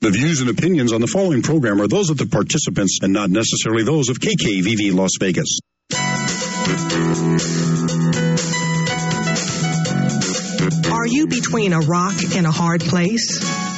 The views and opinions on the following program are those of the participants and not necessarily those of KKVV Las Vegas. Are you between a rock and a hard place?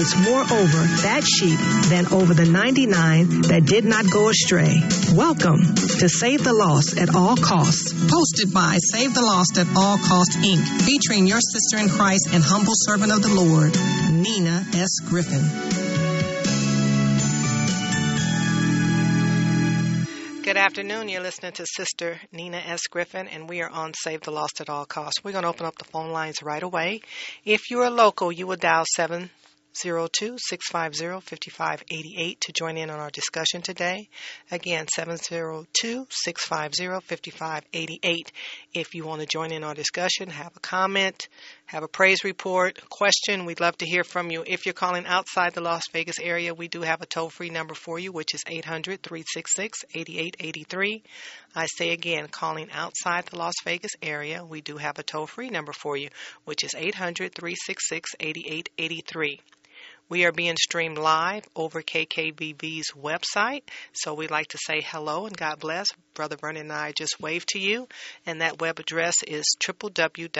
more over that sheep than over the 99 that did not go astray. Welcome to Save the Lost at All Costs. Posted by Save the Lost at All Cost Inc., featuring your sister in Christ and humble servant of the Lord, Nina S. Griffin. Good afternoon. You're listening to Sister Nina S. Griffin, and we are on Save the Lost at All Costs. We're going to open up the phone lines right away. If you're local, you will dial 7 702-650-5588 to join in on our discussion today. Again, 702-650-5588. If you want to join in our discussion, have a comment, have a praise report, question, we'd love to hear from you. If you're calling outside the Las Vegas area, we do have a toll-free number for you, which is 800-366-8883. I say again, calling outside the Las Vegas area, we do have a toll-free number for you, which is 800-366-8883. We are being streamed live over KKVV's website. So we'd like to say hello and God bless. Brother Vernon and I just waved to you. And that web address is www.kkvv.com.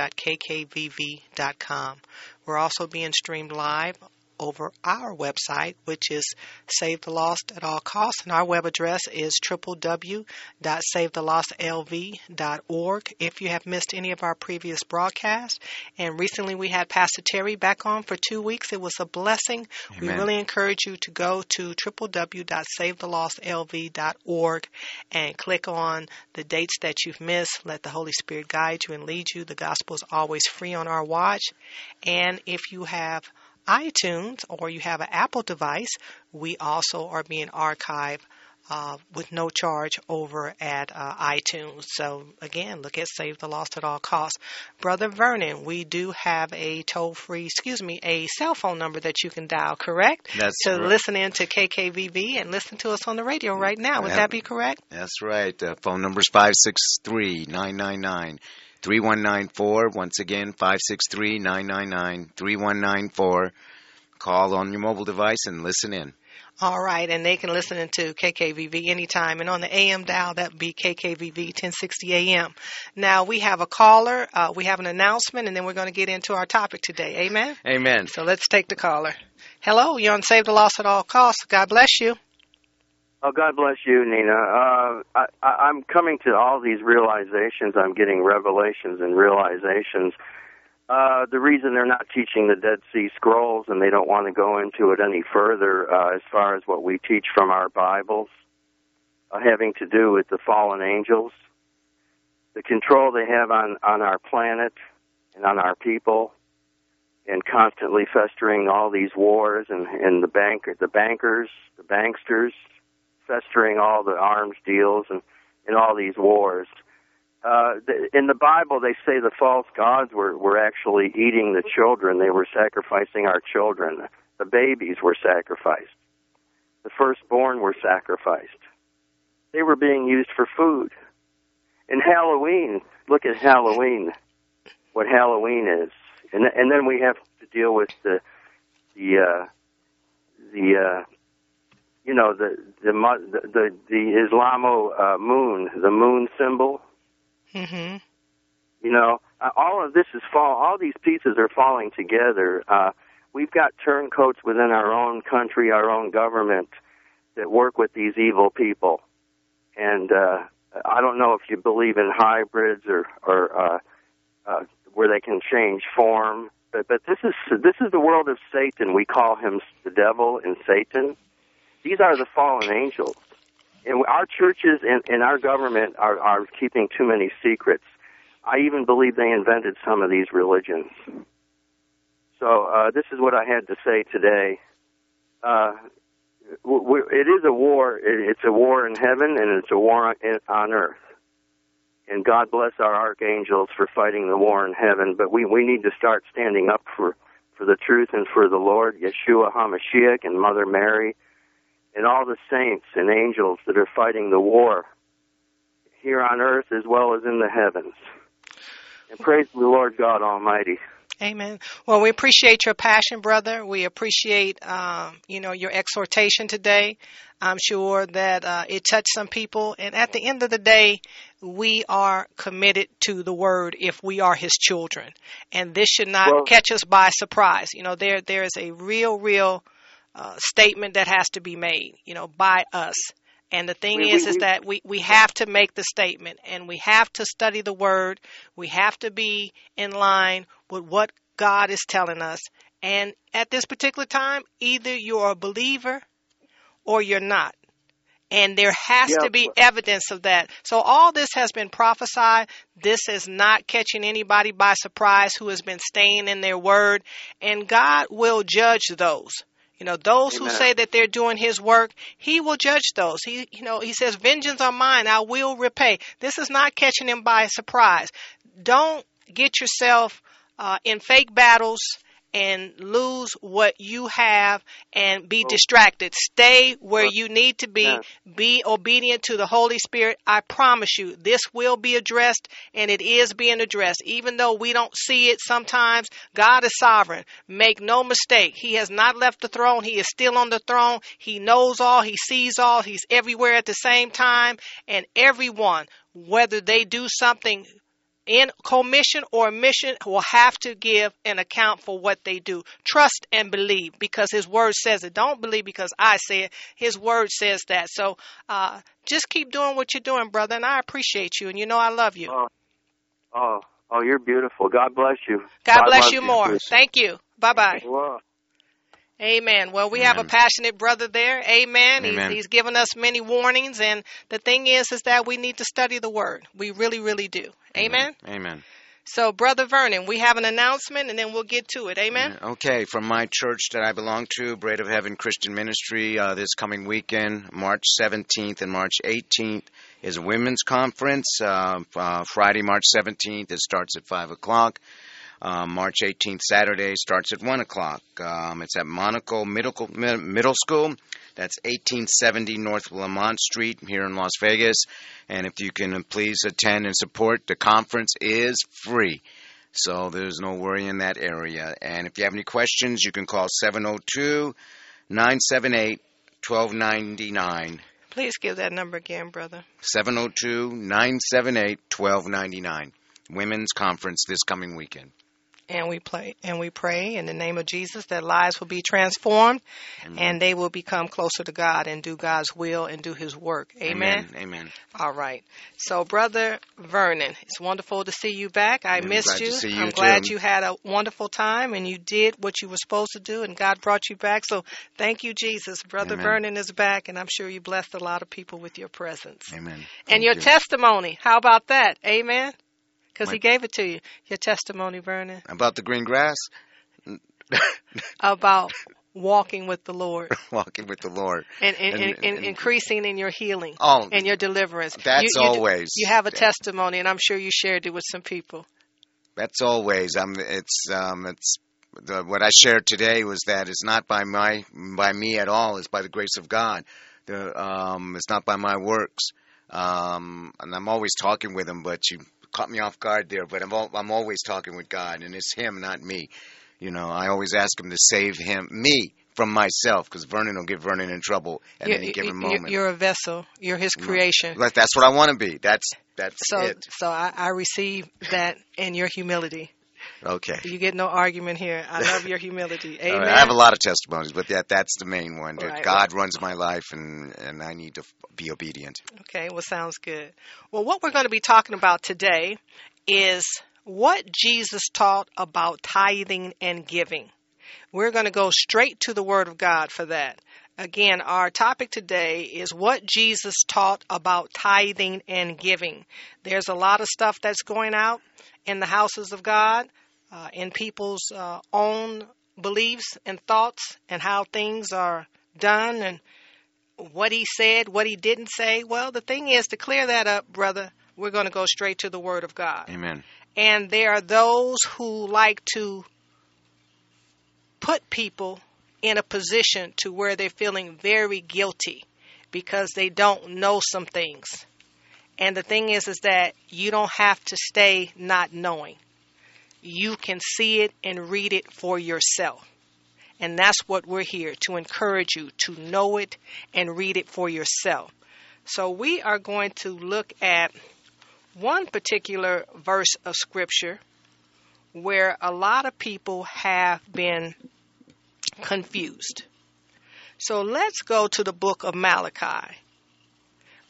We're also being streamed live over our website, which is Save the Lost at All Costs. And our web address is www.savethelostlv.org. If you have missed any of our previous broadcasts, and recently we had Pastor Terry back on for two weeks, it was a blessing. Amen. We really encourage you to go to www.savethelostlv.org and click on the dates that you've missed. Let the Holy Spirit guide you and lead you. The gospel is always free on our watch. And if you have iTunes or you have an Apple device, we also are being archived uh, with no charge over at uh, iTunes. So again, look at Save the Lost at All Costs. Brother Vernon, we do have a toll free, excuse me, a cell phone number that you can dial, correct? That's to right. listen in to KKVV and listen to us on the radio right now. Would Yeah. that be correct? That's right. Uh, phone number is 563 999 3194. Once again, 563 999 3194. Call on your mobile device and listen in. All right, and they can listen to KKVV anytime. And on the AM dial, that would be KKVV 1060 AM. Now, we have a caller, uh, we have an announcement, and then we're going to get into our topic today. Amen? Amen. So let's take the caller. Hello, you're on Save the Lost at All Costs. God bless you. Oh, God bless you, Nina. Uh, I, I'm coming to all these realizations. I'm getting revelations and realizations. Uh, the reason they're not teaching the Dead Sea Scrolls and they don't want to go into it any further uh, as far as what we teach from our Bibles, uh, having to do with the fallen angels, the control they have on, on our planet and on our people, and constantly festering all these wars and, and the bank the bankers, the banksters, festering all the arms deals and, and all these wars. Uh, th- in the Bible, they say the false gods were, were actually eating the children. They were sacrificing our children. The babies were sacrificed. The firstborn were sacrificed. They were being used for food. In Halloween, look at Halloween, what Halloween is, and and then we have to deal with the the uh, the uh, you know the the the the, the Islamo uh, moon, the moon symbol. Mm-hmm. You know, uh, all of this is fall. All these pieces are falling together. Uh, we've got turncoats within our own country, our own government, that work with these evil people. And uh, I don't know if you believe in hybrids or or uh, uh, where they can change form, but but this is this is the world of Satan. We call him the devil and Satan. These are the fallen angels. And our churches and, and our government are, are keeping too many secrets. I even believe they invented some of these religions. So uh, this is what I had to say today. uh, it is a war. It's a war in heaven and it's a war on, on earth. And God bless our archangels for fighting the war in heaven. But we, we need to start standing up for, for the truth and for the Lord, Yeshua HaMashiach and Mother Mary, and all the saints and angels that are fighting the war here on earth as well as in the heavens. And praise the Lord God Almighty. Amen. Well, we appreciate your passion, brother. We appreciate, um, you know, your exhortation today. I'm sure that uh, it touched some people. And at the end of the day, we are committed to the word if we are his children. And this should not Well- catch us by surprise. You know, there there is a real, real uh, statement that has to be made, you know, by us. And the thing We- is, we- is we- that we, we have to make the statement and we have to study the word. We have to be in line with what God is telling us. And at this particular time, either you're a believer or you're not. And there has to be evidence of that. So all this has been prophesied. This is not catching anybody by surprise who has been staying in their word. And God will judge those. You know, those who say that they're doing his work, he will judge those. He, you know, he says, vengeance are mine, I will repay. This is not catching him by surprise. Don't get yourself uh, in fake battles and lose what you have and be oh. distracted. Stay where you need to be. Be obedient to the Holy Spirit. I promise you, this will be addressed and it is being addressed. Even though we don't see it sometimes, God is sovereign. Make no mistake. He has not left the throne. He is still on the throne. He knows all. He sees all. He's everywhere at the same time. And everyone, whether they do something in commission or mission will have to give an account for what they do. Trust and believe because His Word says it. Don't believe because I say it. His Word says that. So uh, just keep doing what you're doing, brother. And I appreciate you. And you know I love you. Oh, oh, oh, you're beautiful. God bless you. God bless loves you more. Thank you. Bye bye. Amen. Well, we have a passionate brother there. Amen. Amen. He's, he's given us many warnings, and the thing is, is that we need to study the Word. We really, really do. Amen. Amen. So, brother Vernon, we have an announcement, and then we'll get to it. Amen. Okay, from my church that I belong to, Bread of Heaven Christian Ministry, uh, this coming weekend, March 17th and March 18th, is a women's conference. Uh, uh, Friday, March 17th, it starts at 5 o'clock. Uh, March 18th, Saturday, starts at 1 o'clock. Um, it's at Monaco Middle, Middle School. That's 1870 North Lamont Street here in Las Vegas. And if you can uh, please attend and support, the conference is free. So there's no worry in that area. And if you have any questions, you can call 702 978 1299. Please give that number again, brother. 702 978 1299. Women's Conference this coming weekend. And we play and we pray in the name of Jesus that lives will be transformed and they will become closer to God and do God's will and do his work. Amen. Amen. Amen. All right. So brother Vernon, it's wonderful to see you back. I missed glad you. you I'm glad too. you had a wonderful time and you did what you were supposed to do and God brought you back. So thank you Jesus. Brother Amen. Vernon is back and I'm sure you blessed a lot of people with your presence. Amen. and Thank your you. testimony, how about that? Amen. Because he gave it to you. Your testimony, Vernon. About the green grass? about walking with the Lord Walking with the Lord. and, and, And- and, increasing in your healing Oh, and your deliverance. That's you, you, always- You have a testimony, and I'm sure you shared it with some people. That's always. Um, it's um, it's the, what I shared today was that it's not by my by me at all. It's by the grace of God. The um, it's not by my works. Um, and I'm always talking with him, but you caught me off guard there. But I'm al- I'm always talking with God, and it's Him, not me. You know, I always ask Him to save him me from myself because Vernon will get Vernon in trouble at You're, any given moment. you're a vessel. You're His creation. Like, that's what I want to be. That's that's So, it. so I, I receive that in your humility. Okay. You get no argument here. I love your humility. Amen. right, I have a lot of testimonies, but that that's the main one. that Right, God runs my life, and and I need to be obedient. Okay, well, sounds good. Well, what we're going to be talking about today is what Jesus taught about tithing and giving. We're going to go straight to the Word of God for that. Again, our topic today is what Jesus taught about tithing and giving. There's a lot of stuff that's going out in the houses of God, uh, in people's uh, own beliefs and thoughts and how things are done and what he said, what he didn't say. Well, the thing is to clear that up, brother, we're going to go straight to the Word of God. Amen. And there are those who like to put people in a position to where they're feeling very guilty because they don't know some things. And the thing is is that you don't have to stay not knowing. You can see it and read it for yourself. And that's what we're here to encourage you to know it and read it for yourself. So we are going to look at one particular verse of scripture where a lot of people have been confused. So let's go to the book of Malachi,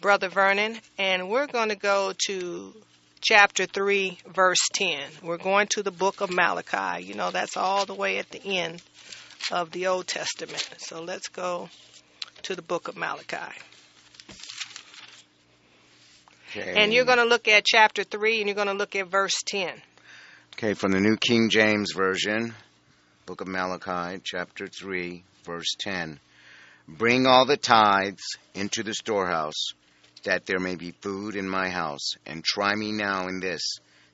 Brother Vernon, and we're going to go to chapter 3, verse 10. We're going to the book of Malachi. You know, that's all the way at the end of the Old Testament. So let's go to the book of Malachi. Okay. And you're going to look at chapter 3 and you're going to look at verse 10. Okay, from the New King James Version, Book of Malachi, chapter 3, verse 10. Bring all the tithes into the storehouse, that there may be food in my house, and try me now in this,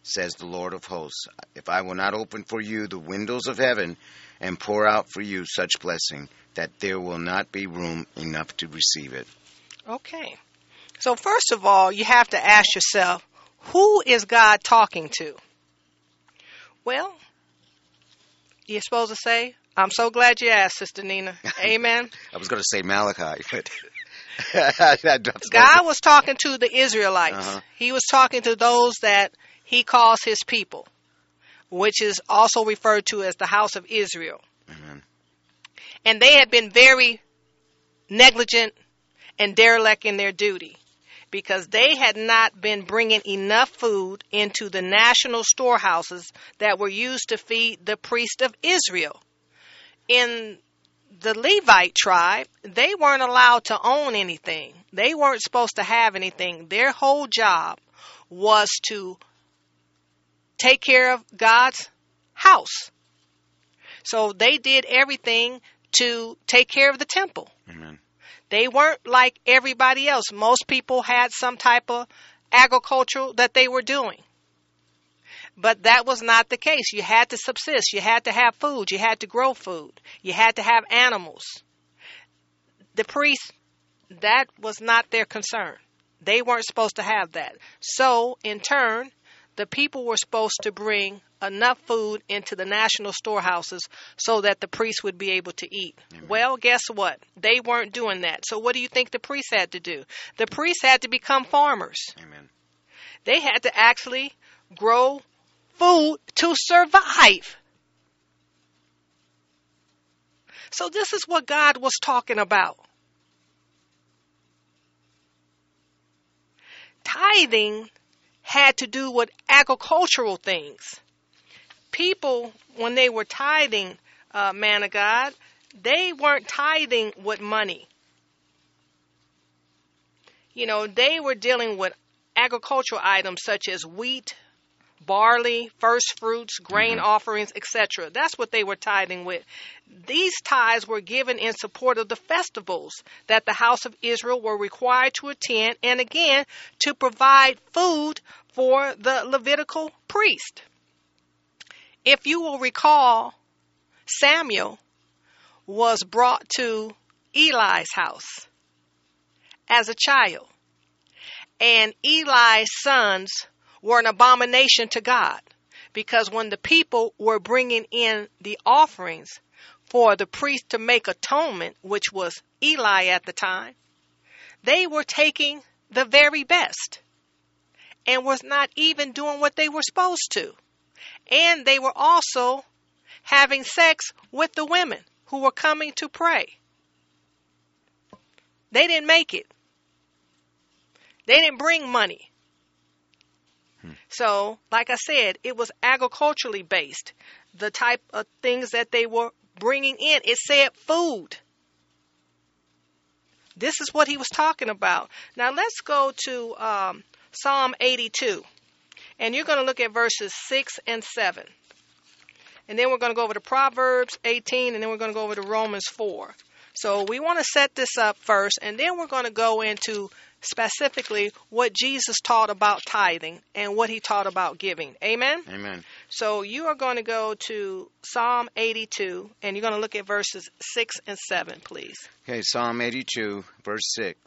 says the Lord of hosts, if I will not open for you the windows of heaven and pour out for you such blessing that there will not be room enough to receive it. Okay. So, first of all, you have to ask yourself who is God talking to? Well, you're supposed to say, I'm so glad you asked, Sister Nina. Amen. I was going to say Malachi, but God was talking to the Israelites. Uh-huh. He was talking to those that he calls his people, which is also referred to as the house of Israel. And they had been very negligent and derelict in their duty because they had not been bringing enough food into the national storehouses that were used to feed the priest of Israel. In the Levite tribe, they weren't allowed to own anything. They weren't supposed to have anything. Their whole job was to take care of God's house. So they did everything to take care of the temple. Amen. They weren't like everybody else. Most people had some type of agriculture that they were doing. But that was not the case. You had to subsist. You had to have food. You had to grow food. You had to have animals. The priests, that was not their concern. They weren't supposed to have that. So, in turn, the people were supposed to bring enough food into the national storehouses so that the priests would be able to eat. Well, guess what? They weren't doing that. So, what do you think the priests had to do? The priests had to become farmers. Amen. They had to actually grow food to survive. So, this is what God was talking about. Tithing had to do with agricultural things. People, when they were tithing, uh, man of God, they weren't tithing with money. You know, they were dealing with agricultural items such as wheat, barley, first fruits, grain mm-hmm. offerings, etc. That's what they were tithing with. These tithes were given in support of the festivals that the house of Israel were required to attend, and again, to provide food for the Levitical priest. If you will recall, Samuel was brought to Eli's house as a child, and Eli's sons were an abomination to God because when the people were bringing in the offerings for the priest to make atonement, which was Eli at the time, they were taking the very best and was not even doing what they were supposed to. And they were also having sex with the women who were coming to pray. They didn't make it. They didn't bring money. So, like I said, it was agriculturally based. The type of things that they were bringing in, it said food. This is what he was talking about. Now, let's go to um, Psalm 82. And you're going to look at verses 6 and 7. and then we're going to go over to Proverbs 18, and then we're going to go over to Romans 4. So we want to set this up first, and then we're going to go into specifically what Jesus taught about tithing and what he taught about giving. Amen? Amen. So you are going to go to Psalm 82, and you're going to look at verses 6 and 7, please. Okay, Psalm 82, verse 6.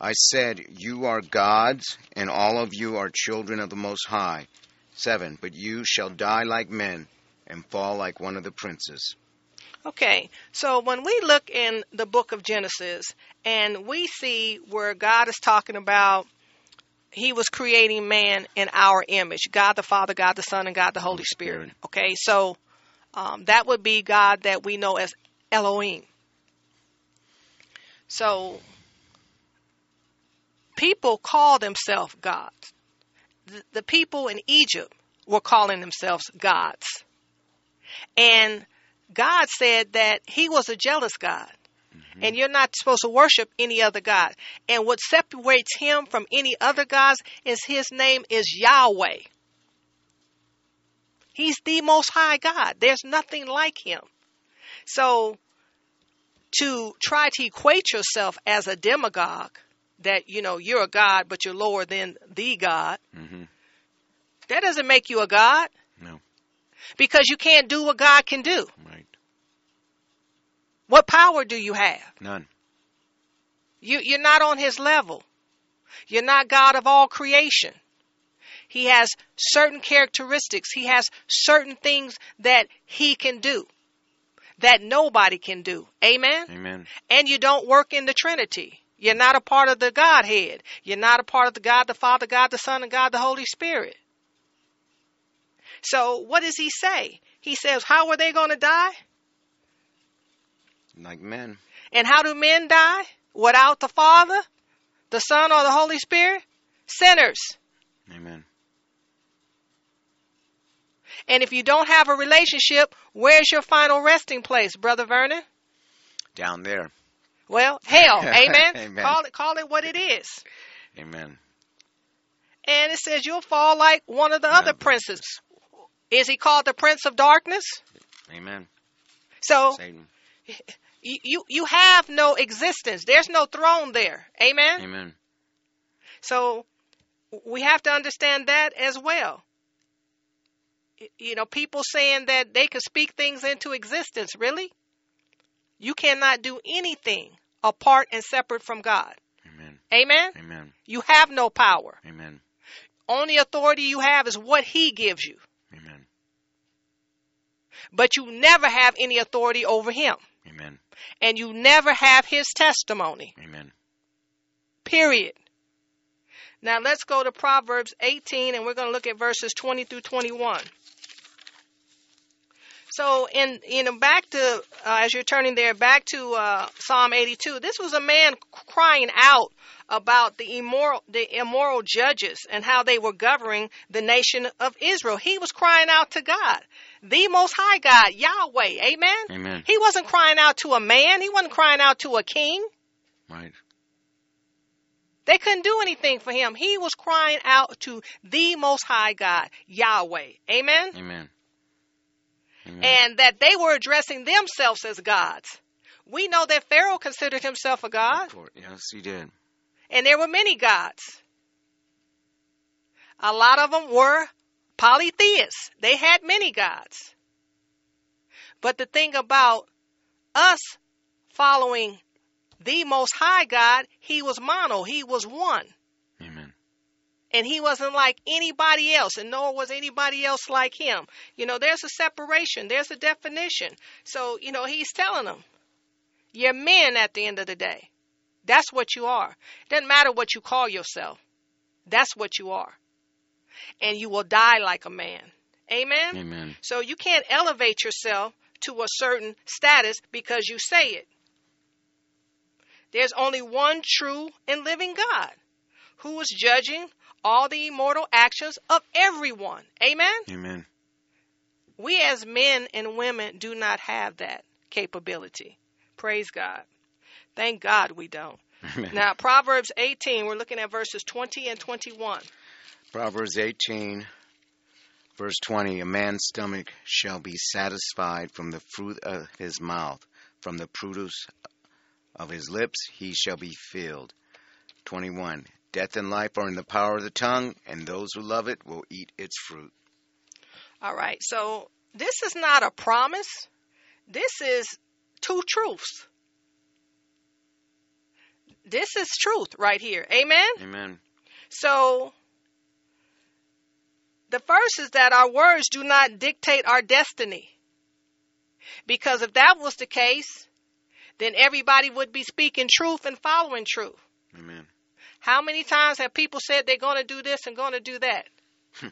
I said, You are gods, and all of you are children of the Most High. 7. But you shall die like men and fall like one of the princes. Okay, so when we look in the book of Genesis and we see where God is talking about he was creating man in our image God the Father, God the Son, and God the Holy Spirit. Okay, so um, that would be God that we know as Elohim. So people call themselves gods. The, the people in Egypt were calling themselves gods. And God said that he was a jealous God. Mm-hmm. And you're not supposed to worship any other God. And what separates him from any other gods is his name is Yahweh. He's the most high God. There's nothing like him. So to try to equate yourself as a demagogue, that you know you're a god but you're lower than the God, mm-hmm. that doesn't make you a God. No. Because you can't do what God can do. Right. What power do you have? None. You, you're not on his level. You're not God of all creation. He has certain characteristics. He has certain things that he can do that nobody can do. Amen? Amen. And you don't work in the Trinity. You're not a part of the Godhead. You're not a part of the God the Father, God the Son, and God the Holy Spirit. So what does he say? He says, How are they going to die? Like men. And how do men die? Without the Father, the Son, or the Holy Spirit? Sinners. Amen. And if you don't have a relationship, where's your final resting place, Brother Vernon? Down there. Well, hell, amen. amen. Call it call it what it is. Amen. And it says you'll fall like one of the other princes. Is he called the prince of darkness? Amen. So Satan. you you have no existence. There's no throne there. Amen. Amen. So we have to understand that as well. You know, people saying that they could speak things into existence, really? You cannot do anything apart and separate from God. Amen. Amen. Amen. You have no power. Amen. Only authority you have is what he gives you. Amen. But you never have any authority over him. Amen. And you never have his testimony. Amen. Period. Now let's go to Proverbs 18 and we're going to look at verses 20 through 21. So in you know back to uh, as you're turning there back to uh, Psalm 82, this was a man crying out about the immoral the immoral judges and how they were governing the nation of Israel. He was crying out to God, the Most High God, Yahweh. Amen. Amen. He wasn't crying out to a man. He wasn't crying out to a king. Right. They couldn't do anything for him. He was crying out to the Most High God, Yahweh. Amen. Amen. Amen. and that they were addressing themselves as gods. We know that Pharaoh considered himself a god, Yes, he did. and there were many gods. A lot of them were polytheists. They had many gods. But the thing about us following the Most High God, He was mono, He was one. Amen. and he wasn't like anybody else, and nor was anybody else like him. You know, there's a separation, there's a definition. So, you know, he's telling them, you're men at the end of the day. That's what you are. It doesn't matter what you call yourself. That's what you are. And you will die like a man. Amen? Amen. So you can't elevate yourself to a certain status because you say it. There's only one true and living God who is judging all the immortal actions of everyone. Amen? Amen. We as men and women do not have that capability. Praise God. Thank God we don't. Amen. Now, Proverbs 18, we're looking at verses 20 and 21. Proverbs 18, Verse 20 A man's stomach shall be satisfied from the fruit of his mouth, from the produce of his lips he shall be filled. 21 Death and life are in the power of the tongue, and those who love it will eat its fruit. All right, so this is not a promise. This is two truths. This is truth right here. Amen? Amen. So, the first is that our words do not dictate our destiny. Because if that was the case, then everybody would be speaking truth and following truth. Amen. How many times have people said they're going to do this and going to do that?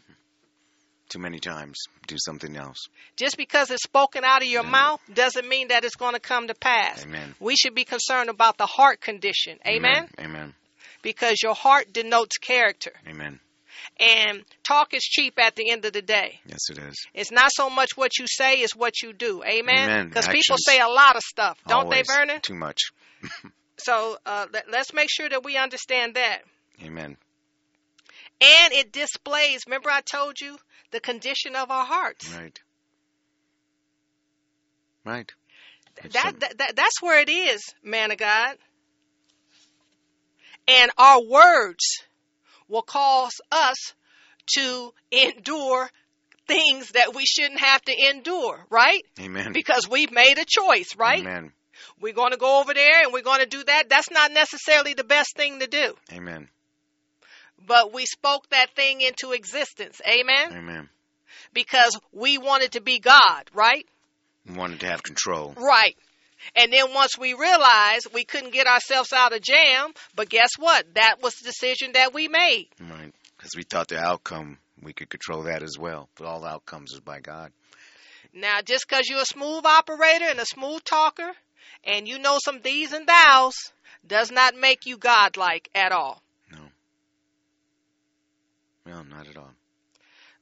Too many times. Do something else. Just because it's spoken out of your Amen. mouth doesn't mean that it's going to come to pass. Amen. We should be concerned about the heart condition. Amen? Amen. Because your heart denotes character. Amen. And talk is cheap at the end of the day. Yes, it is. It's not so much what you say, it's what you do. Amen? Because people say a lot of stuff, don't Always. they, Vernon? Too much. So uh, let, let's make sure that we understand that. Amen. And it displays, remember I told you, the condition of our hearts. Right. Right. It's That, some- that, that that's where it is, man of God. And our words will cause us to endure things that we shouldn't have to endure, right? Amen. Because we've made a choice, right? Amen. We're going to go over there and we're going to do that. That's not necessarily the best thing to do. Amen. But we spoke that thing into existence. Amen? Amen. Because we wanted to be God, right? We wanted to have control. Right. And then once we realized we couldn't get ourselves out of jam, but guess what? That was the decision that we made. Right. Because we thought the outcome, we could control that as well. But all outcomes is by God. Now, just because you're a smooth operator and a smooth talker, and you know some these and thous, does not make you godlike at all. No. No, not at all.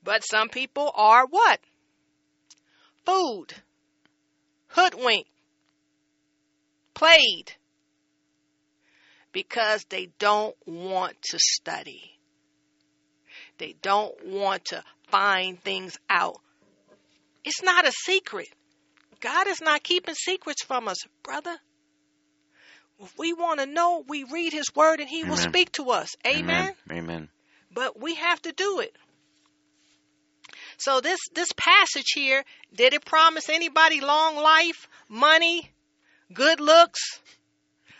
But some people are what? Food. Hoodwinked. Played. Because they don't want to study. They don't want to find things out. It's not a secret. God is not keeping secrets from us, brother. If we want to know, we read His Word and He will speak to us. Amen Amen. but we have to do it. So this this passage here, did it promise anybody long life, money, good looks,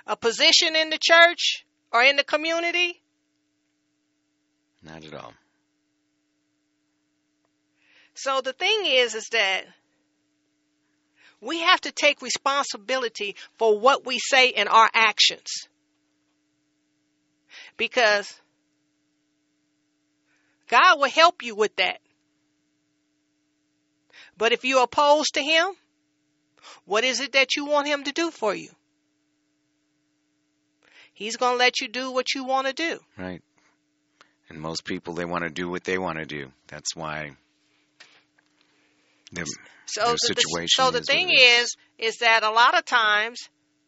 a position in the church or in the community? Not at all. So the thing is is that we have to take responsibility for what we say in our actions. Because God will help you with that. But if you're opposed to Him, what is it that you want Him to do for you? He's going to let you do what you want to do. Right. And most people, they want to do what they want to do. That's why their, So their the, the- situation so the is thing is. is, is that a lot of times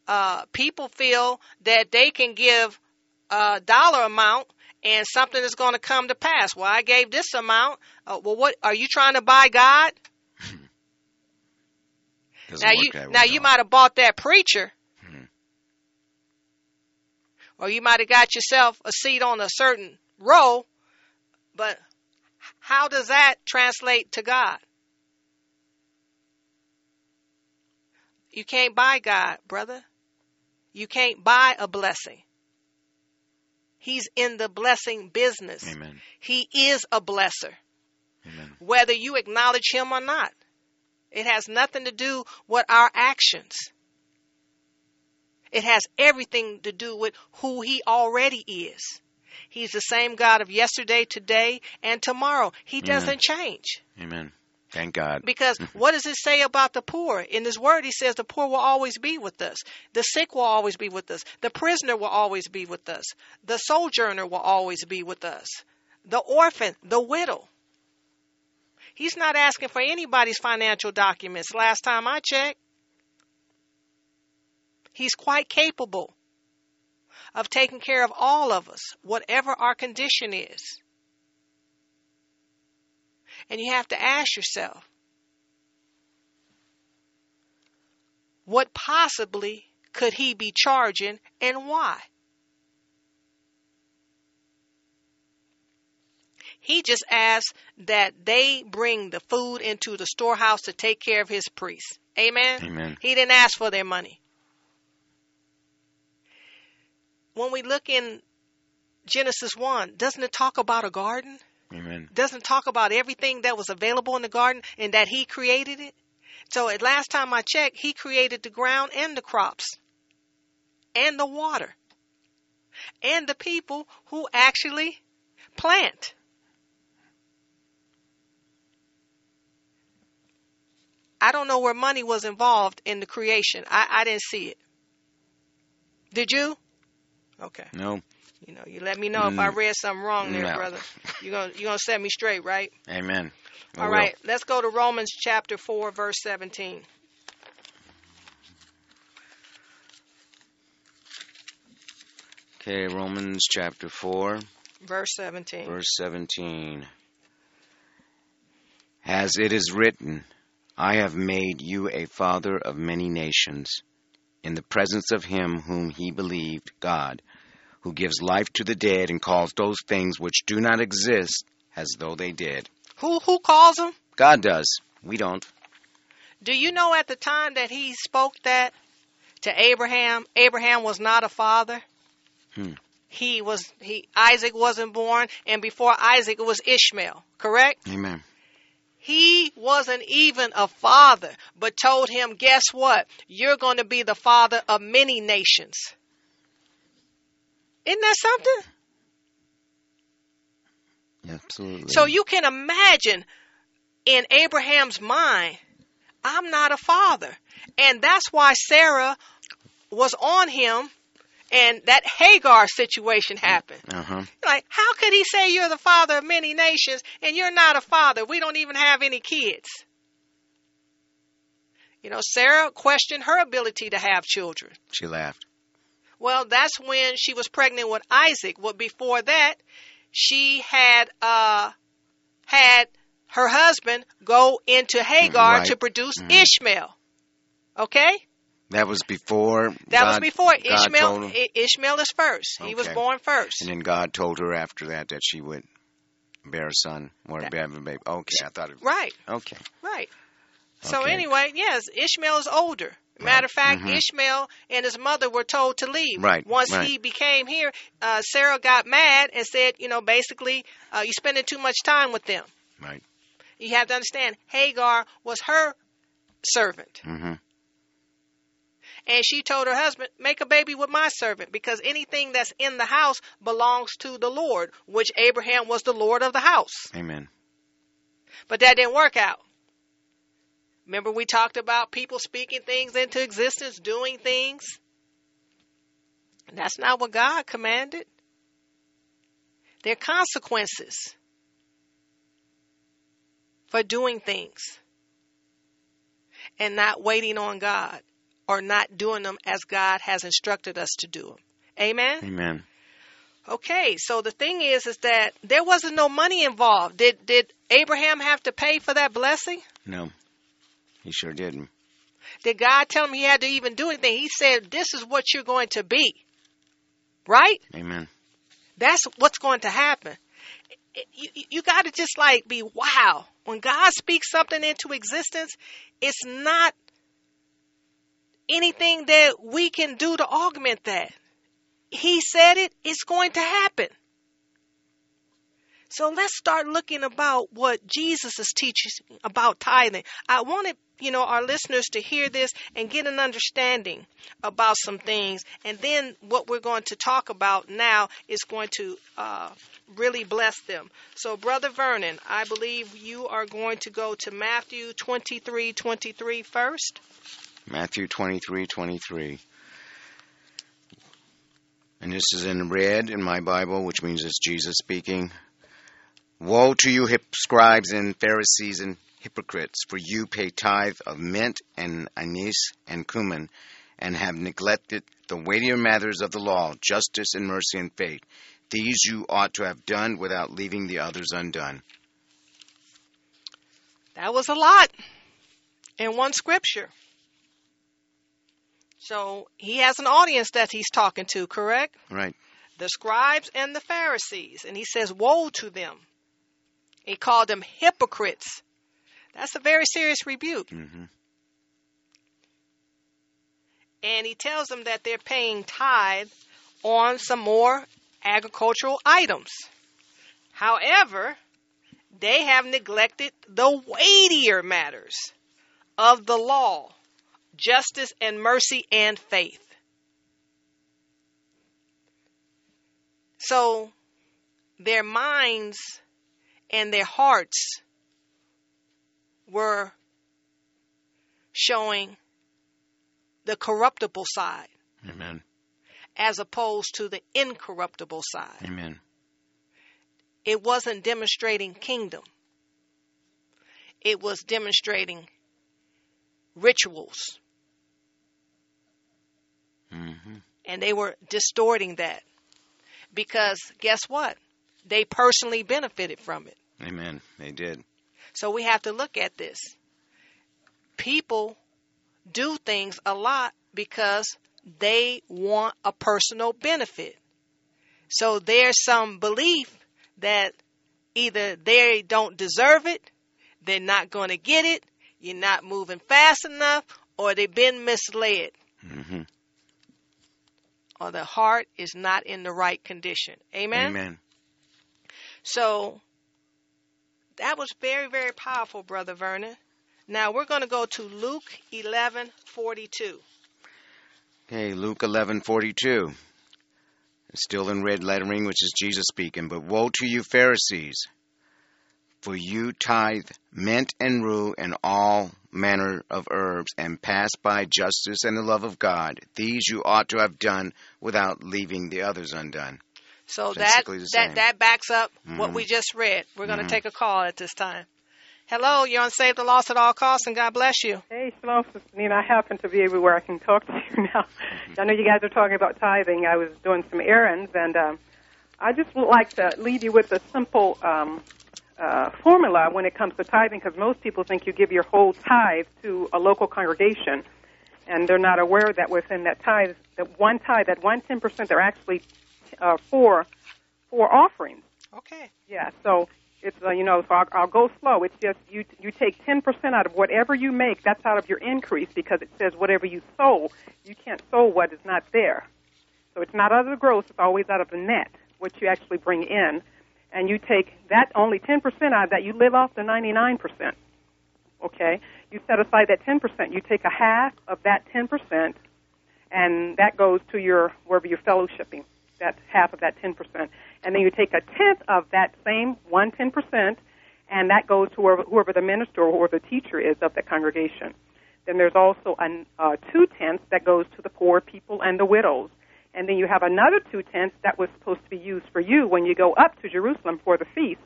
uh, people feel that they can give a dollar amount and something is going to come to pass. Well, I gave this amount. Uh, well, what are you trying to buy God? Doesn't now you now at you might have bought that preacher, Mhm. or you might have got yourself a seat on a certain row. But how does that translate to God? You can't buy God, brother. You can't buy a blessing. He's in the blessing business. Amen. He is a blesser, Amen. whether you acknowledge him or not. It has nothing to do with our actions. It has everything to do with who he already is. He's the same God of yesterday, today, and tomorrow. He Amen. doesn't change. Amen. Thank God. Because what does it say about the poor? In his word, he says the poor will always be with us. The sick will always be with us. The prisoner will always be with us. The sojourner will always be with us. The orphan, the widow. He's not asking for anybody's financial documents last time I checked. He's quite capable of taking care of all of us, whatever our condition is. And you have to ask yourself, what possibly could he be charging and why? He just asked that they bring the food into the storehouse to take care of his priests. Amen. Amen. He didn't ask for their money. When we look in Genesis 1, doesn't it talk about a garden? Amen. Doesn't it talk about everything that was available in the garden and that he created it? So at last time I checked, he created the ground and the crops and the water and the people who actually plant. I don't know where money was involved in the creation. I, I didn't see it. Did you? Okay. No. You know, you let me know if I Mm. read something wrong there, No. brother. You're gonna you're gonna set me straight, right? Amen. I All will. right, let's go to Romans chapter 4, verse 17. Okay, Romans chapter 4, Verse 17. verse 17. As it is written, I have made you a father of many nations, in the presence of him whom he believed, God, who gives life to the dead and calls those things which do not exist as though they did. Who who calls them? God does. We don't. Do you know at the time that he spoke that to Abraham, Abraham was not a father? Hmm. He was he Isaac wasn't born and before Isaac it was Ishmael, correct? Amen. He wasn't even a father, but told him, guess what? You're going to be the father of many nations. Isn't that something? Absolutely. So you can imagine in Abraham's mind, I'm not a father. And that's why Sarah was on him and that Hagar situation happened. Uh huh. Like, how could he say you're the father of many nations and you're not a father? We don't even have any kids. You know, Sarah questioned her ability to have children. She laughed. Well, that's when she was pregnant with Isaac. Well, before that, she had uh had her husband go into Hagar Right. to produce Mhm. Ishmael. Okay? That was before. That God, was before Ishmael told him. I- Ishmael is first. He was born first. And then God told her after that that she would bear a son or That- bear a baby. Okay, I thought it. Right, Okay. right. So Okay. anyway, yes, Ishmael is older. Matter of fact, Mhm. Ishmael and his mother were told to leave. Right, Once right. he became here, uh, Sarah got mad and said, you know, basically, uh, you're spending too much time with them. Right. You have to understand, Hagar was her servant. Mm-hmm. And she told her husband, make a baby with my servant because anything that's in the house belongs to the Lord, which Abraham was the Lord of the house. Amen. But that didn't work out. Remember, we talked about people speaking things into existence, doing things. That's not what God commanded. There are consequences for doing things and not waiting on God or not doing them as God has instructed us to do them. Amen? Amen. Okay, so the thing is, is that there wasn't no money involved. Did did Abraham have to pay for that blessing? No, he sure didn't. Did God tell him he had to even do anything? He said, "This is what you're going to be." Right? Amen. That's what's going to happen. You, you- you got to just like be wow. When God speaks something into existence, it's not anything that we can do to augment that. He said it, it's going to happen. So let's start looking about what Jesus is teaching about tithing. I wanted, you know, our listeners to hear this and get an understanding about some things. And then what we're going to talk about now is going to uh, really bless them. So, Brother Vernon, I believe you are going to go to Matthew 23 23 first. Matthew twenty-three, twenty-three. And this is in red in my Bible, which means it's Jesus speaking. Woe to you, scribes and Pharisees and hypocrites, for you pay tithe of mint and anise and cumin, and have neglected the weightier matters of the law, justice and mercy and faith. These you ought to have done without leaving the others undone. That was a lot in one scripture. So he has an audience that he's talking to, correct? Right. The scribes and the Pharisees. And he says, Woe to them. He called them hypocrites. That's a very serious rebuke. hmm And he tells them that they're paying tithe on some more agricultural items. However, they have neglected the weightier matters of the law, justice and mercy and faith. So their minds and their hearts were showing the corruptible side Amen. as opposed to the incorruptible side. Amen. It wasn't demonstrating kingdom. It was demonstrating rituals. hmm And they were distorting that. Because guess what? They personally benefited from it. Amen. They did. So we have to look at this. People do things a lot because they want a personal benefit. So there's some belief that either they don't deserve it, they're not going to get it, you're not moving fast enough, or they've been misled, hmm or the heart is not in the right condition. Amen? Amen. So that was very, very powerful, Brother Vernon. Now we're going to go to Luke 11:42. Okay, Luke eleven forty two. Still in red lettering, which is Jesus speaking. But woe to you, Pharisees, for you tithe mint and rue and all manner of herbs, and pass by justice and the love of God. These you ought to have done without leaving the others undone. So that that that backs up what Mhm. we just read. We're going to Mhm. take a call at this time. Hello, you're on Save the Lost at All Costs, and God bless you. Hey, Shalom, Sister Nina. I happen to be everywhere I can talk to you now. I know you guys are talking about tithing. I was doing some errands, and um, I just would like to leave you with a simple um, uh, formula when it comes to tithing, because most people think you give your whole tithe to a local congregation, and they're not aware that within that tithe, that one tithe, that one ten percent, they're actually uh, four four offerings. Okay. Yeah, so it's uh, you know, so I'll, I'll go slow. It's just you you take ten percent out of whatever you make. That's out of your increase because it says whatever you sow. You can't sow what is not there. So it's not out of the gross. It's always out of the net, what you actually bring in, and you take that only ten percent out of that. You live off the ninety nine percent. Okay, you set aside that ten percent. You take a half of that ten percent, and that goes to your wherever you're fellowshipping. That half of that ten percent and then you take a tenth of that same one ten percent, and that goes to whoever, whoever the minister or whoever the teacher is of the congregation. Then there's also an, uh, two tenths that goes to the poor people and the widows, and then you have another two tenths that was supposed to be used for you when you go up to Jerusalem for the feast,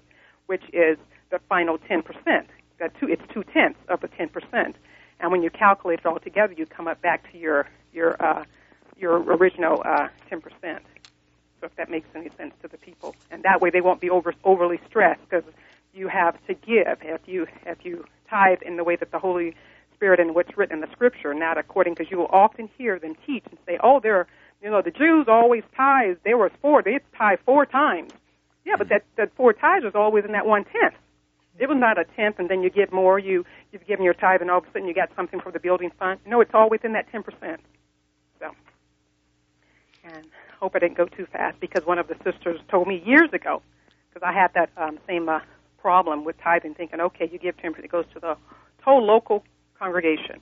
which is the final ten percent. That two, it's two tenths of the ten percent, and when you calculate it all together, you come up back to your your uh, your original uh, ten percent. So if that makes any sense to the people, and that way they won't be over, overly stressed because you have to give if you if you tithe in the way that the Holy Spirit and what's written in the Scripture, not according because you will often hear them teach and say, "Oh, they're you know the Jews always tithe. They were four. They tithe four times." Yeah, but that that four tithes was always in that one tenth. It was not a tenth, and then you give more. You you've given your tithe, and all of a sudden you got something for the building fund. No, it's all within that ten percent. So, and hope I didn't go too fast because one of the sisters told me years ago because I had that um, same uh, problem with tithing, thinking, okay, you give ten percent, it goes to the whole local congregation,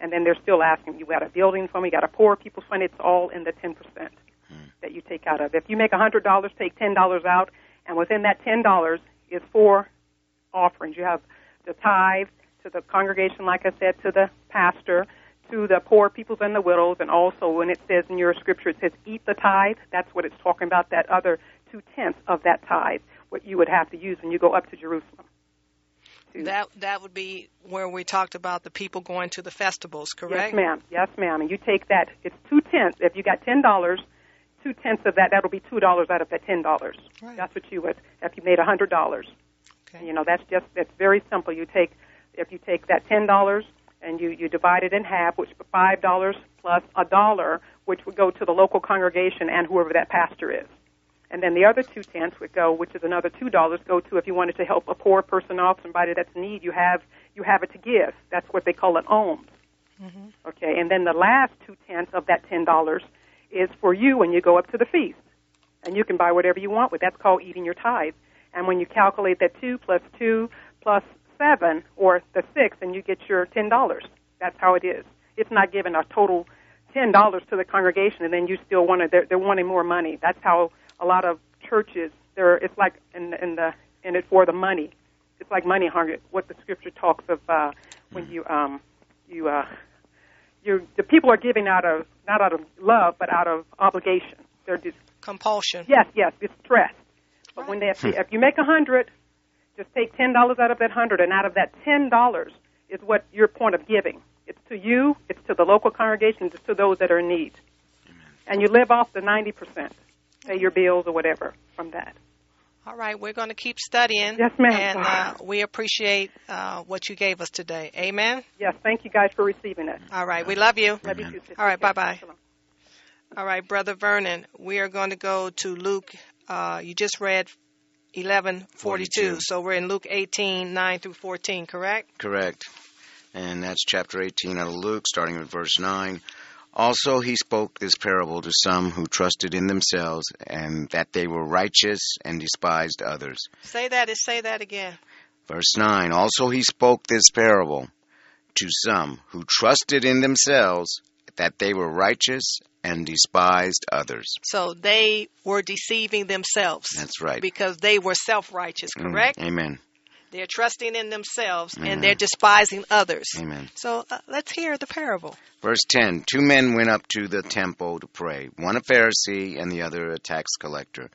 and then they're still asking, you got a building fund, you got a poor people's fund. It's all in the ten percent hmm. that you take out of. If you make a hundred dollars, take ten dollars out, and within that ten dollars is four offerings. You have the tithe to the congregation, like I said, to the pastor, to the poor peoples and the widows, and also when it says in your scripture, it says eat the tithe. That's what it's talking about. That other two tenths of that tithe, what you would have to use when you go up to Jerusalem. That that would be where we talked about the people going to the festivals, correct? Yes, ma'am. Yes, ma'am. And you take that. It's two tenths. If you got ten dollars, two tenths of that. That'll be two dollars out of that ten dollars. Right. That's what you would. If you made a hundred dollars. Okay. You know, that's just that's very simple. You take if you take that ten dollars and you you divide it in half, which is five dollars plus a dollar, which would go to the local congregation and whoever that pastor is. And then the other two tenths would go, which is another two dollars, go to if you wanted to help a poor person off, somebody that's in need, you have you have it to give. That's what they call an alms. Mm-hmm. Okay, and then the last two tenths of that ten dollars is for you when you go up to the feast, and you can buy whatever you want with. That's called eating your tithe. And when you calculate that two plus two plus seven or the six, and you get your ten dollars. That's how it is. It's not giving a total ten dollars to the congregation, and then you still want to. They're, they're wanting more money. That's how a lot of churches. They're. It's like in, in the in it for the money. It's like money hungry. What the scripture talks of uh, when you um you uh you the people are giving out of not out of love but out of obligation. They're just Compulsion. yes yes it's stress. But when they have to, if you make a hundred, just take ten dollars out of that hundred, and out of that ten dollars is what your point of giving. It's to you, it's to the local congregation, it's to those that are in need, and you live off the ninety percent, pay your bills or whatever from that. All right, we're going to keep studying. Yes, ma'am. And uh, we appreciate uh, what you gave us today. Amen. Yes, thank you guys for receiving it. All right, we love you. Love you too. sister. All right, bye-bye. All right, Brother Vernon, we are going to go to Luke. Uh, you just read 11:42, 42. so we're in Luke 18, 9 through 14, correct? Correct. And that's chapter 18 out of Luke, starting with verse 9. Also, he spoke this parable to some who trusted in themselves and that they were righteous and despised others. Say that. Say that again. Verse 9. Also, he spoke this parable to some who trusted in themselves that they were righteous and despised others. So they were deceiving themselves. That's right. Because they were self-righteous, Mm, correct? Amen. They're trusting in themselves Amen. and they're despising others. Amen. So uh, let's hear the parable. Verse 10 Two men went up to the temple to pray, one a Pharisee and the other a tax collector.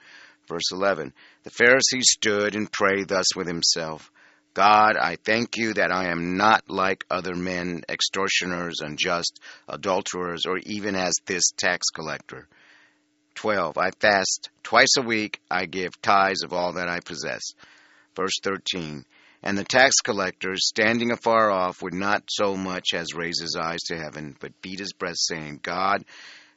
Verse 11 The Pharisee stood and prayed thus with himself God, I thank you that I am not like other men, extortioners, unjust, adulterers, or even as this tax collector. 12 I fast twice a week, I give tithes of all that I possess. Verse 13 and the tax collector, standing afar off, would not so much as raise his eyes to heaven, but beat his breast, saying, God,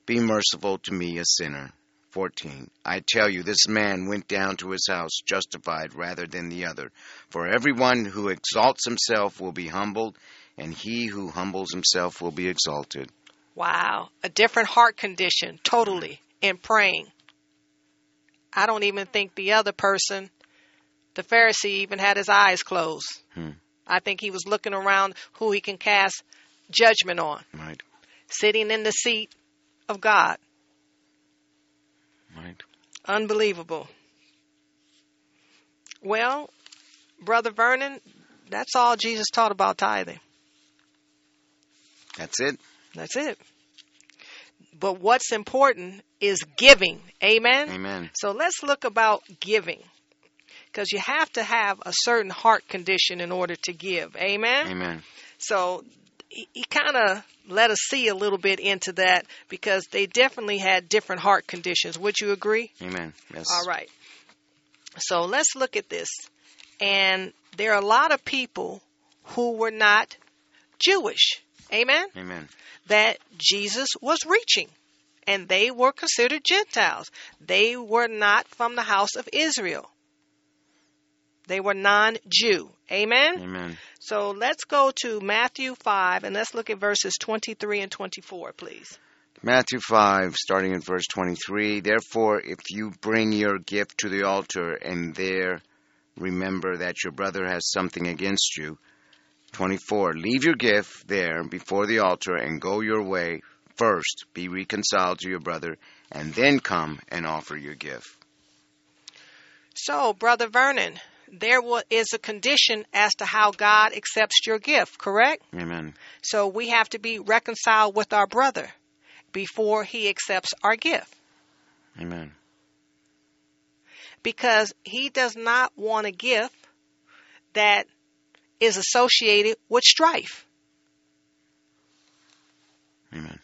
be merciful to me, a sinner. 14. I tell you, this man went down to his house justified rather than the other. For everyone who exalts himself will be humbled, and he who humbles himself will be exalted. Wow. A different heart condition, totally, in praying. I don't even think the other person, the Pharisee, even had his eyes closed. Hmm. I think he was looking around who he can cast judgment on, Right, sitting in the seat of God. right. Unbelievable. Well, Brother Vernon, that's all Jesus taught about tithing. That's it. That's it. But what's important is giving. Amen? Amen. So let's look about giving. Because you have to have a certain heart condition in order to give. Amen? Amen. So he, he kind of let us see a little bit into that because they definitely had different heart conditions. Would you agree? Amen. Yes. All right. So let's look at this. And there are a lot of people who were not Jewish. Amen? Amen. That Jesus was reaching. And they were considered Gentiles. They were not from the house of Israel. They were non Jew. Amen? Amen. So let's go to Matthew 5 and let's look at verses 23 and 24, please. Matthew 5, starting in verse 23. Therefore, if you bring your gift to the altar and there remember that your brother has something against you. 24. Leave your gift there before the altar and go your way. First, be reconciled to your brother, and then come and offer your gift. So, Brother Vernon, there is a condition as to how God accepts your gift, correct? Amen. So we have to be reconciled with our brother before he accepts our gift Amen. because he does not want a gift that is associated with strife. Amen.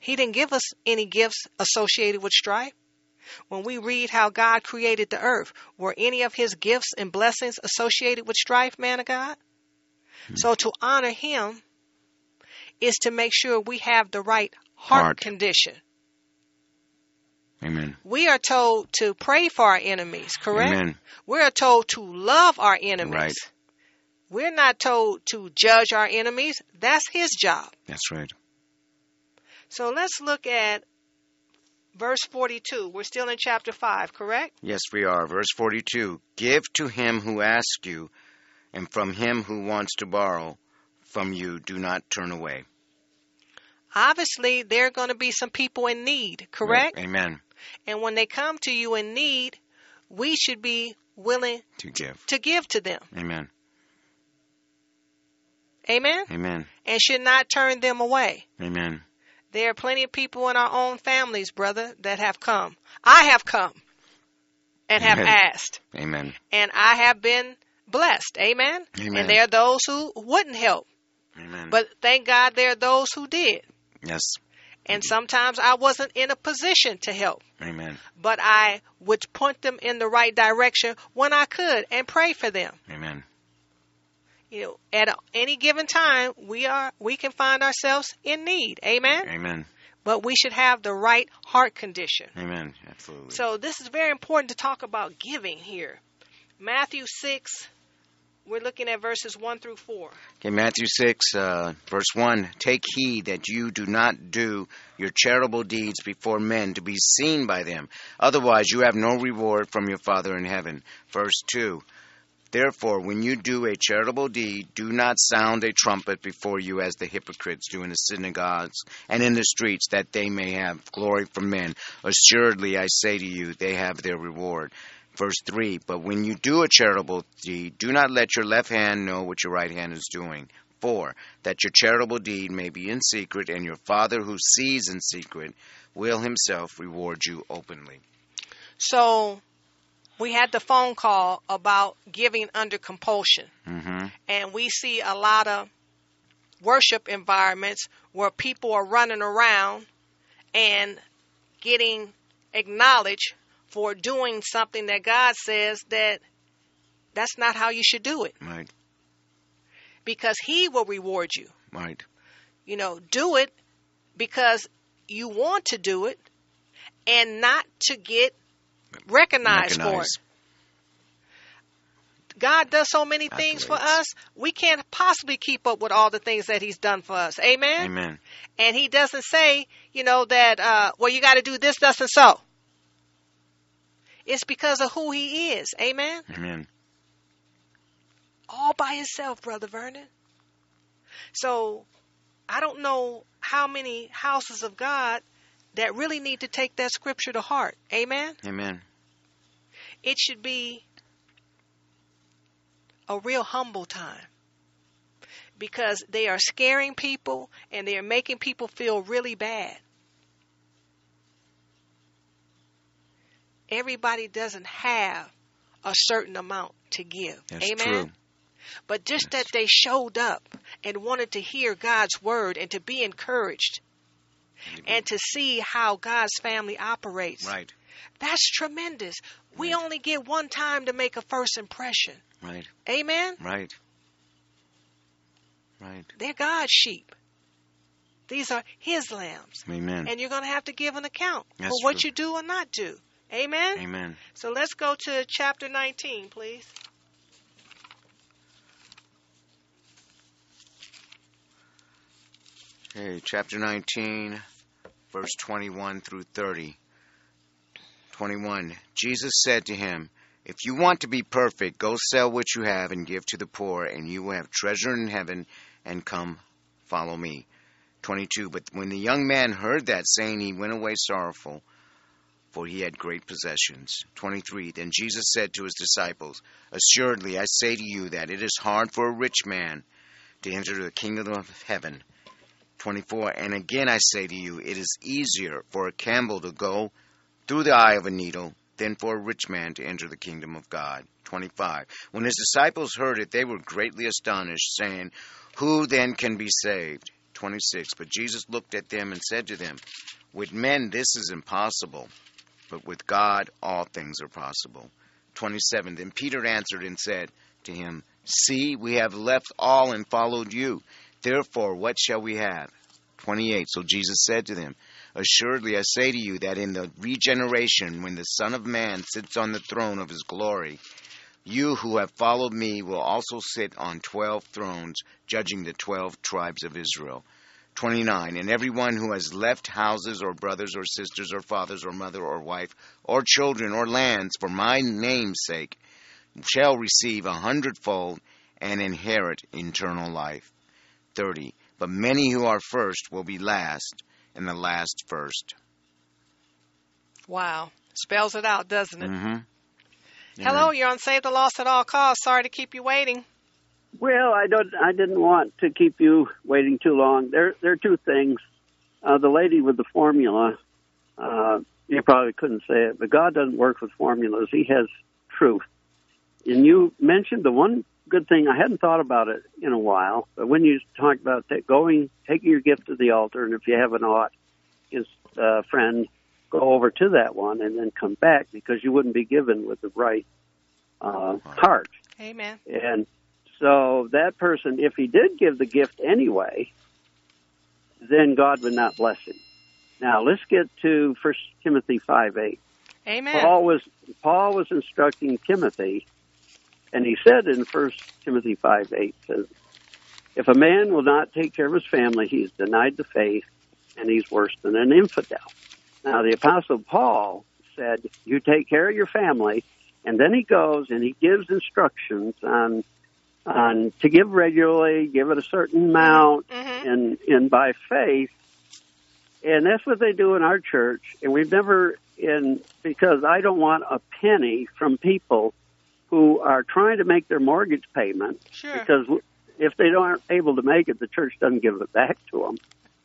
He didn't give us any gifts associated with strife. When we read how God created the earth, were any of his gifts and blessings associated with strife, man of God? Hmm. So to honor him is to make sure we have the right heart, Heart. condition. Amen. We are told to pray for our enemies, correct? Amen. We are told to love our enemies. Right. We're not told to judge our enemies. That's his job. That's right. So let's look at verse 42. We're still in chapter 5, correct? Yes, we are. Verse 42 Give to him who asks you, and from him who wants to borrow from you, do not turn away. Obviously, there are going to be some people in need, correct? Amen. And when they come to you in need, we should be willing To give. to give to them. Amen. Amen? Amen. And should not turn them away. Amen. There are plenty of people in our own families, brother, that have come. I have come and have Amen. asked, Amen. and I have been blessed. Amen? Amen. And there are those who wouldn't help. Amen. But thank God there are those who did. yes. And sometimes I wasn't in a position to help, Amen. but I would point them in the right direction when I could and pray for them. Amen. You know, at any given time, we are we can find ourselves in need. Amen. Amen. But we should have the right heart condition. Amen. Absolutely. So this is very important to talk about giving here. Matthew 6, we're looking at verses 1 through 4. Okay, Matthew 6, uh, verse 1. Take heed that you do not do your charitable deeds before men to be seen by them. Otherwise, you have no reward from your Father in heaven. Verse 2. Therefore, when you do a charitable deed, do not sound a trumpet before you as the hypocrites do in the synagogues and in the streets, that they may have glory from men. Assuredly, I say to you, they have their reward. Verse 3 But when you do a charitable deed, do not let your left hand know what your right hand is doing. 4. That your charitable deed may be in secret, and your Father who sees in secret will himself reward you openly. So we had the phone call about giving under compulsion. Mm-hmm. And we see a lot of worship environments where people are running around and getting acknowledged for doing something that God says that that's not how you should do it Right, because he will reward you. right, You know, do it because you want to do it and not to get recognized, for it. God does so many things for us, we can't possibly keep up with all the things that He's done for us. Amen? Amen. And He doesn't say, you know, that, uh, well, you got to do this, thus, and so. It's because of who He is. Amen? Amen. All by Himself, Brother Vernon. So, I don't know how many houses of God that really need to take that scripture to heart. Amen? Amen. it should be a real humble time because they are scaring people and they are making people feel really bad. Everybody doesn't have a certain amount to give. That's Amen. true. But just that they showed up and wanted to hear God's word and to be encouraged and to see how God's family operates. Right, That's tremendous. We Right. only get one time to make a first impression. right, Amen? right, right. They're God's sheep. These are His lambs. Amen. And you're going to have to give an account That's for what true. you do or not do. Amen? Amen. So let's go to chapter 19, please. Okay, chapter 19, verse 21 through 30. 21. Jesus said to him, If you want to be perfect, go sell what you have and give to the poor, and you will have treasure in heaven, and come follow me. 22. But when the young man heard that saying, he went away sorrowful, for he had great possessions. 23. Then Jesus said to his disciples, Assuredly, I say to you that it is hard for a rich man to enter the kingdom of heaven. 24. And again I say to you, it is easier for a camel to go through the eye of a needle than for a rich man to enter the kingdom of God. 25. When his disciples heard it, they were greatly astonished, saying, Who then can be saved? 26. But Jesus looked at them and said to them, With men this is impossible, but with God all things are possible. 27. Then Peter answered and said to him, See, we have left all and followed you. Therefore, what shall we have? 28. So Jesus said to them, Assuredly I say to you that in the regeneration, when the Son of Man sits on the throne of his glory, you who have followed me will also sit on twelve thrones, judging the twelve tribes of Israel. 29. And everyone who has left houses or brothers or sisters or fathers or mother or wife or children or lands for my name's sake shall receive a hundredfold and inherit eternal life. 30. But many who are first will be last, and the last first. Wow. Spells it out, doesn't it? Mm-hmm. Hello, you're on Save the Lost at All Costs. Sorry to keep you waiting. Well, I don't. I didn't want to keep you waiting too long. There, there are two things. Uh, the lady with the formula, uh, you probably couldn't say it, but God doesn't work with formulas. He has truth. And you mentioned the one good thing. I hadn't thought about it in a while, but when you talk about that, going, taking your gift to the altar, and if you have an ought, his uh, friend, go over to that one and then come back because you wouldn't be given with the right uh, heart. Amen. And so that person, if he did give the gift anyway, then God would not bless him. Now let's get to First Timothy five eight. Amen. Paul was Paul was instructing Timothy, and he said in First Timothy five eight says, "If a man will not take care of his family, he's denied the faith, and he's worse than an infidel." Now the Apostle Paul said, "You take care of your family," and then he goes and he gives instructions on on to give regularly, give it a certain amount, Mm-hmm. and and by faith. And that's what they do in our church. And we've never in because I don't want a penny from people who are trying to make their mortgage payment Sure. because if they aren't able to make it, the church doesn't give it back to them,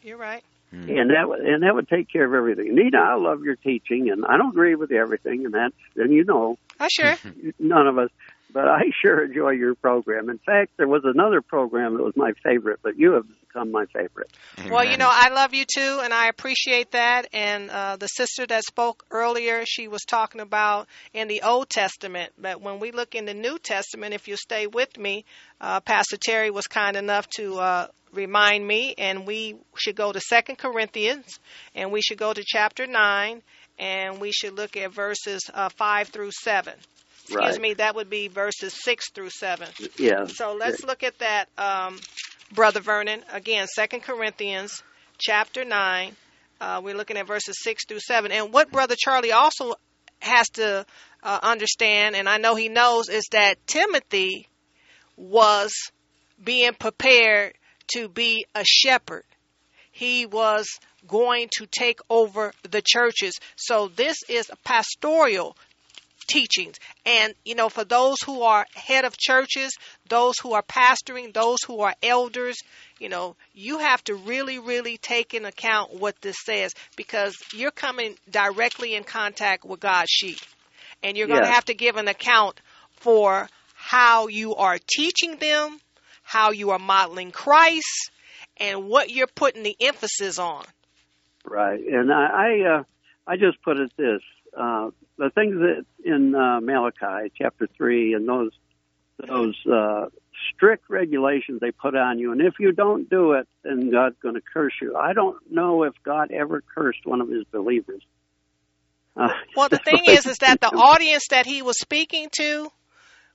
You're right. Hmm. and that would and that would take care of everything. Nina, I love your teaching, and I don't agree with everything, and that's and you know I sure. none of us. But I sure enjoy your program. In fact, there was another program that was my favorite, but you have become my favorite. Well, you know, I love you too, and I appreciate that. And uh, the sister that spoke earlier, she was talking about in the Old Testament. But when we look in the New Testament, if you stay with me, uh, Pastor Terry was kind enough to uh, remind me, and we should go to Second Corinthians, and we should go to chapter nine, and we should look at verses uh, five through seven. Excuse Right. me, that would be verses six through seven. Yeah. So let's look at that, um, Brother Vernon. Again, Second Corinthians chapter 9. Uh, we're looking at verses 6 through 7. And what Brother Charlie also has to uh, understand, and I know he knows, is that Timothy was being prepared to be a shepherd. He was going to take over the churches. So this is a pastoral teachings. And, you know, for those who are head of churches, those who are pastoring, those who are elders, you know, you have to really, really take in account what this says because you're coming directly in contact with God's sheep. And you're going to have to give an account for how you are teaching them, how you are modeling Christ, and what you're putting the emphasis on. Right, and I I, uh, I just put it this: uh, the things that in uh, Malachi chapter three and those those uh, strict regulations they put on you, and if you don't do it, then God's going to curse you. I don't know if God ever cursed one of His believers. Uh, Well, the thing is, is that the audience that he was speaking to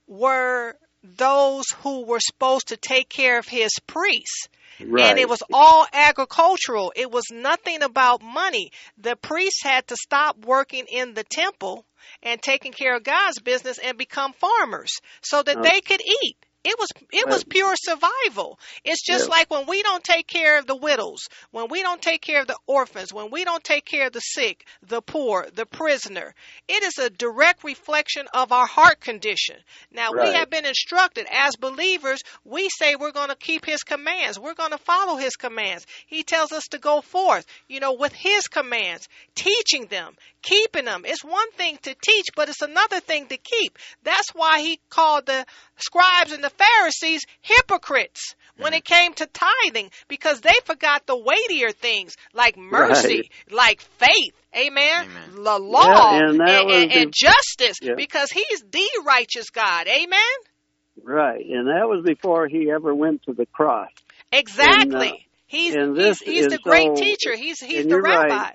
were those who were supposed to take care of his priests. right. And it was all agricultural. It was nothing about money. The priests had to stop working in the temple and taking care of God's business and become farmers so that Oh. they could eat. It was it was pure survival. It's just Yeah. like when we don't take care of the widows, when we don't take care of the orphans, when we don't take care of the sick, the poor, the prisoner. It is a direct reflection of our heart condition. Now we have been instructed as believers, we say we're going to keep his commands. We're going to follow his commands. He tells us to go forth, you know, with his commands, teaching them, keeping them. It's one thing to teach, but it's another thing to keep. That's why he called the scribes and the Pharisees hypocrites when it came to tithing because they forgot the weightier things like mercy, like faith, Amen. Amen. The law Yeah, and that and, was and- and justice Yeah. because he's the righteous God. Amen. Right, and that was before he ever went to the cross. Exactly. And, uh, he's and he's, this he's the great so- teacher. He's he's the you're right. rabbi.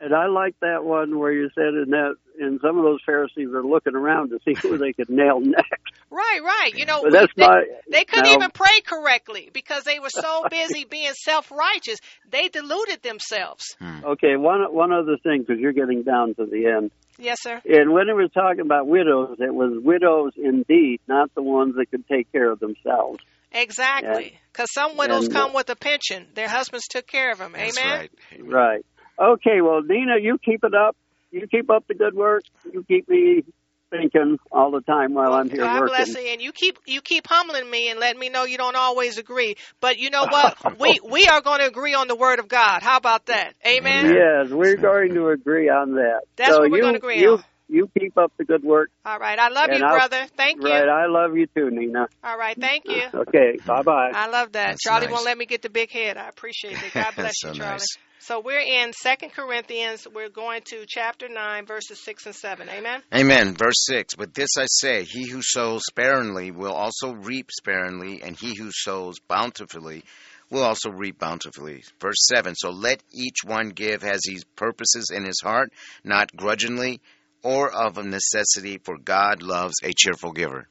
And I like that one where you said in that, and some of those Pharisees are looking around to see who they could nail next. Right, right. You know, that's they, my they couldn't now- even pray correctly because they were so busy being self-righteous. They deluded themselves. Hmm. Okay, one one other thing because you're getting down to the end. Yes, sir. And when it was talking about widows, it was widows indeed, not the ones that could take care of themselves. Exactly. Because some widows and, come with a pension. Their husbands took care of them. That's Amen. right. Amen. Right. Okay. Well, Nina, you keep it up. You keep up the good work. You keep me thinking all the time while I'm here God working. bless you, and you keep you keep humbling me and letting me know you don't always agree. But you know what? we we are going to agree on the word of God. How about that? Amen. Amen. Yes, we're going to agree on that. That's so what we're you, gonna agree you, on. You keep up the good work. All right. I love you, I'll- brother. Thank you. Right. I love you too, Nina. All right. Thank you. Okay. Bye bye. I love that. That's Charlie nice. won't let me get the big head. I appreciate it. God bless So you, Charlie. nice. So we're in Second Corinthians. We're going to chapter nine, verses six and seven. Amen. Amen. Verse 6 But this I say, he who sows sparingly will also reap sparingly, and he who sows bountifully will also reap bountifully. Verse 7 So let each one give as he purposes in his heart, not grudgingly or of necessity, for God loves a cheerful giver.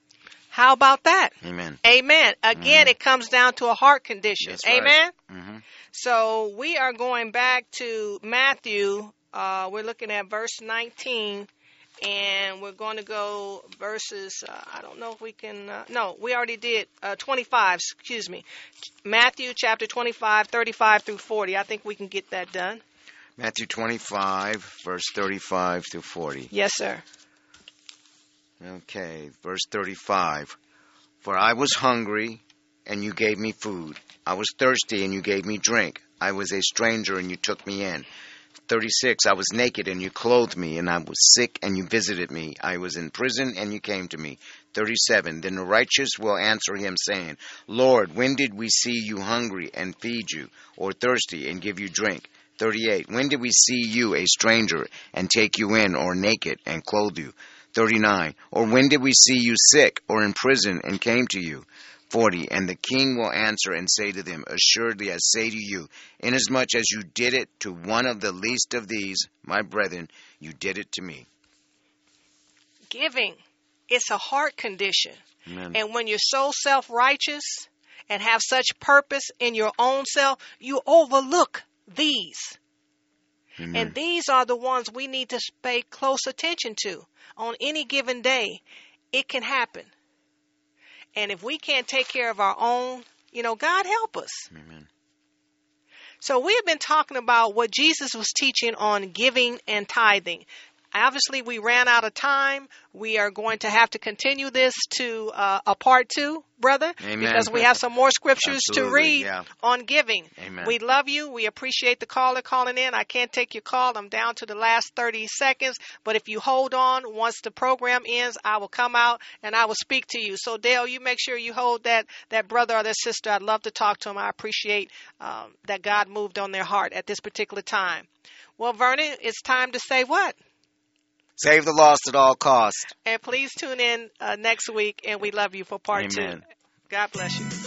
How about that? Amen. Amen. Again, it comes down to a heart condition. That's right. Amen. hmm So we are going back to Matthew. Uh, we're looking at verse 19, and we're going to go verses. Uh, I don't know if we can. Uh, no, we already did uh, 25. Excuse me. Matthew chapter 25, 35 through 40. I think we can get that done. Matthew 25, verse 35 to 40. Yes, sir. Okay, verse 35. For I was hungry, and you gave me food. I was thirsty, and you gave me drink. I was a stranger, and you took me in. 36. I was naked, and you clothed me, and I was sick, and you visited me. I was in prison, and you came to me. 37. Then the righteous will answer him, saying, Lord, when did we see you hungry, and feed you, or thirsty, and give you drink? 38. When did we see you a stranger, and take you in, or naked, and clothe you? 39. Or when did we see you sick or in prison and came to you? 40. And the king will answer and say to them, Assuredly I say to you, inasmuch as you did it to one of the least of these, my brethren, you did it to me. Giving. It's a heart condition. Amen. And when you're so self righteous and have such purpose in your own self, you overlook these. Amen. And these are the ones we need to pay close attention to. On any given day, it can happen. And if we can't take care of our own, you know, God help us. Amen. So we have been talking about what Jesus was teaching on giving and tithing. Obviously, we ran out of time. We are going to have to continue this to uh, a part two, brother, Amen. because we have some more scriptures to read yeah. on giving. Amen. We love you. We appreciate the caller calling in. I can't take your call. I'm down to the last 30 seconds. But if you hold on, once the program ends, I will come out and I will speak to you. So, Dale, you make sure you hold that, that brother or that sister. I'd love to talk to them. I appreciate um, that God moved on their heart at this particular time. Well, Vernon, it's time to say what? Save the lost at all costs. And please tune in uh, next week, and we love you for part Amen. two. God bless you.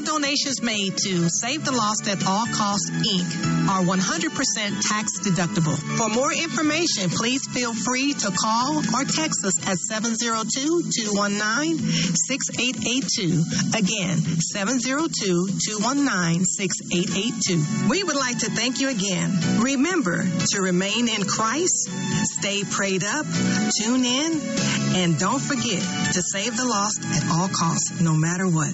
donations made to Save the Lost at All Costs, Inc. are 100% tax deductible. For more information, please feel free to call or text us at 702-219-6882. Again, 702-219-6882. We would like to thank you again. Remember to remain in Christ, stay prayed up, tune in, and don't forget to save the lost at all costs, no matter what.